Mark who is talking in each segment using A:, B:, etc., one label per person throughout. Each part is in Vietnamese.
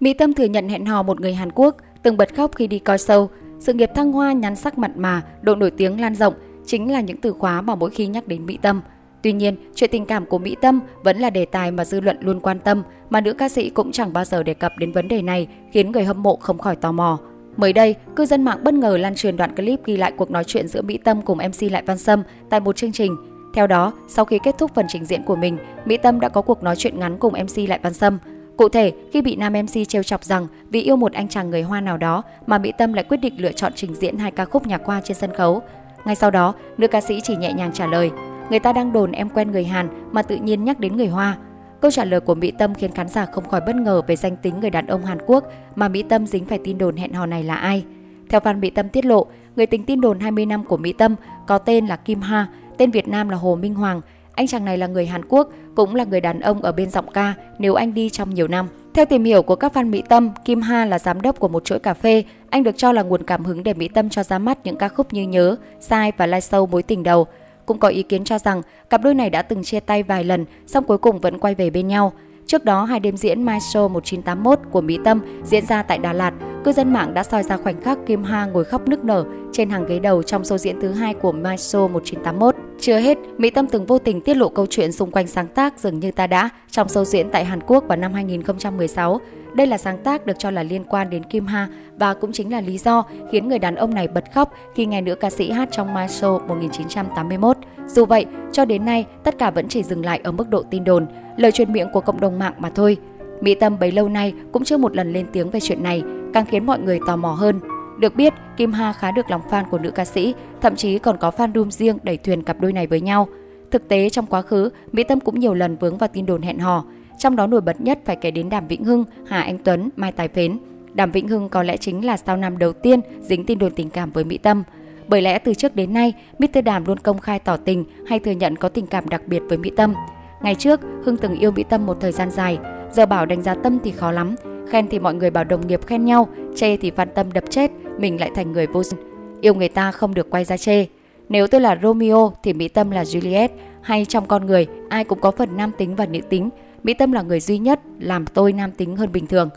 A: Mỹ Tâm thừa nhận hẹn hò một người Hàn Quốc, từng bật khóc khi đi coi show. Sự nghiệp thăng hoa, nhắn sắc mặt mà, độ nổi tiếng lan rộng chính là những từ khóa mà mỗi khi nhắc đến Mỹ Tâm. Tuy nhiên, chuyện tình cảm của Mỹ Tâm vẫn là đề tài mà dư luận luôn quan tâm, mà nữ ca sĩ cũng chẳng bao giờ đề cập đến vấn đề này, khiến người hâm mộ không khỏi tò mò. Mới đây, cư dân mạng bất ngờ lan truyền đoạn clip ghi lại cuộc nói chuyện giữa Mỹ Tâm cùng MC Lại Văn Sâm tại một chương trình. Theo đó, sau khi kết thúc phần trình diễn của mình, Mỹ Tâm đã có cuộc nói chuyện ngắn cùng MC Lại Văn Sâm. Cụ thể, khi bị nam MC trêu chọc rằng vì yêu một anh chàng người Hoa nào đó mà Mỹ Tâm lại quyết định lựa chọn trình diễn hai ca khúc nhạc Hoa trên sân khấu. Ngay sau đó, nữ ca sĩ chỉ nhẹ nhàng trả lời, người ta đang đồn em quen người Hàn mà tự nhiên nhắc đến người Hoa. Câu trả lời của Mỹ Tâm khiến khán giả không khỏi bất ngờ về danh tính người đàn ông Hàn Quốc mà Mỹ Tâm dính phải tin đồn hẹn hò này là ai. Theo fan Mỹ Tâm tiết lộ, người tình tin đồn 20 năm của Mỹ Tâm có tên là Kim Ha, tên Việt Nam là Hồ Minh Hoàng. Anh chàng này là người Hàn Quốc, cũng là người đàn ông ở bên giọng ca nếu anh đi trong nhiều năm. Theo tìm hiểu của các fan Mỹ Tâm, Kim Ha là giám đốc của một chuỗi cà phê. Anh được cho là nguồn cảm hứng để Mỹ Tâm cho ra mắt những ca khúc như Nhớ, Sai và Lai Sâu Mối tình đầu. Cũng có ý kiến cho rằng cặp đôi này đã từng chia tay vài lần, song cuối cùng vẫn quay về bên nhau. Trước đó, hai đêm diễn My Show 1981 của Mỹ Tâm diễn ra tại Đà Lạt. Cư dân mạng đã soi ra khoảnh khắc Kim Ha ngồi khóc nức nở trên hàng ghế đầu trong show diễn thứ hai của My Show 1981. Chưa hết, Mỹ Tâm từng vô tình tiết lộ câu chuyện xung quanh sáng tác Dường như ta đã trong show diễn tại Hàn Quốc vào năm 2016. Đây là sáng tác được cho là liên quan đến Kim Ha và cũng chính là lý do khiến người đàn ông này bật khóc khi nghe nữ ca sĩ hát trong My Show 1981. Dù vậy, cho đến nay, tất cả vẫn chỉ dừng lại ở mức độ tin đồn, lời truyền miệng của cộng đồng mạng mà thôi. Mỹ Tâm bấy lâu nay cũng chưa một lần lên tiếng về chuyện này, càng khiến mọi người tò mò hơn. Được biết, Kim Ha khá được lòng fan của nữ ca sĩ, thậm chí còn có fan riêng đẩy thuyền cặp đôi này với nhau. Thực tế trong quá khứ, Mỹ Tâm cũng nhiều lần vướng vào tin đồn hẹn hò, trong đó nổi bật nhất phải kể đến Đàm Vĩnh Hưng, Hà Anh Tuấn, Mai Tài Phến. Đàm Vĩnh Hưng có lẽ chính là sao nam đầu tiên dính tin đồn tình cảm với Mỹ Tâm. Bởi lẽ từ trước đến nay, Mr. Đàm luôn công khai tỏ tình hay thừa nhận có tình cảm đặc biệt với Mỹ Tâm. Ngày trước, Hưng từng yêu Mỹ Tâm một thời gian dài, giờ bảo đánh giá Tâm thì khó lắm. Khen thì mọi người bảo đồng nghiệp khen nhau, chê thì Phan Tâm đập chết, mình lại thành người vô duyên. Yêu người ta không được quay ra chê. Nếu tôi là Romeo thì Mỹ Tâm là Juliet, hay trong con người ai cũng có phần nam tính và nữ tính, Mỹ Tâm là người duy nhất làm tôi nam tính hơn bình thường.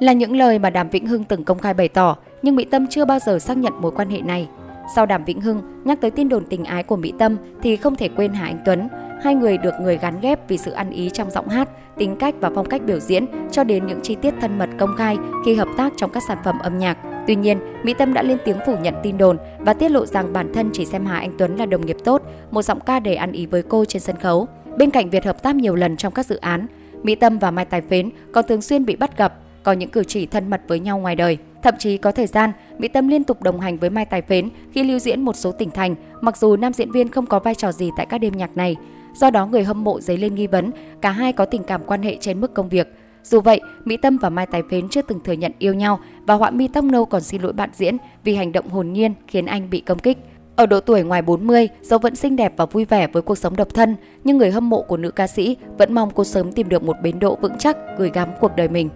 A: Là những lời mà Đàm Vĩnh Hưng từng công khai bày tỏ, nhưng Mỹ Tâm chưa bao giờ xác nhận mối quan hệ này. Sau Đàm Vĩnh Hưng nhắc tới tin đồn tình ái của Mỹ Tâm thì không thể quên Hà Anh Tuấn. Hai người được người gắn ghép vì sự ăn ý trong giọng hát, tính cách và phong cách biểu diễn cho đến những chi tiết thân mật công khai khi hợp tác trong các sản phẩm âm nhạc. Tuy nhiên, Mỹ Tâm đã lên tiếng phủ nhận tin đồn và tiết lộ rằng bản thân chỉ xem Hà Anh Tuấn là đồng nghiệp tốt, một giọng ca để ăn ý với cô trên sân khấu. Bên cạnh việc hợp tác nhiều lần trong các dự án, Mỹ Tâm và Mai Tài Phến còn thường xuyên bị bắt gặp, có những cử chỉ thân mật với nhau ngoài đời. Thậm chí có thời gian, Mỹ Tâm liên tục đồng hành với Mai Tài Phến khi lưu diễn một số tỉnh thành, mặc dù nam diễn viên không có vai trò gì tại các đêm nhạc này. Do đó người hâm mộ dấy lên nghi vấn cả hai có tình cảm quan hệ trên mức công việc. Dù vậy, Mỹ Tâm và Mai Tài Phến chưa từng thừa nhận yêu nhau và họa mi tóc nâu còn xin lỗi bạn diễn vì hành động hồn nhiên khiến anh bị công kích. Ở độ tuổi ngoài 40, dẫu vẫn xinh đẹp và vui vẻ với cuộc sống độc thân, nhưng người hâm mộ của nữ ca sĩ vẫn mong cô sớm tìm được một bến độ vững chắc gửi gắm cuộc đời mình.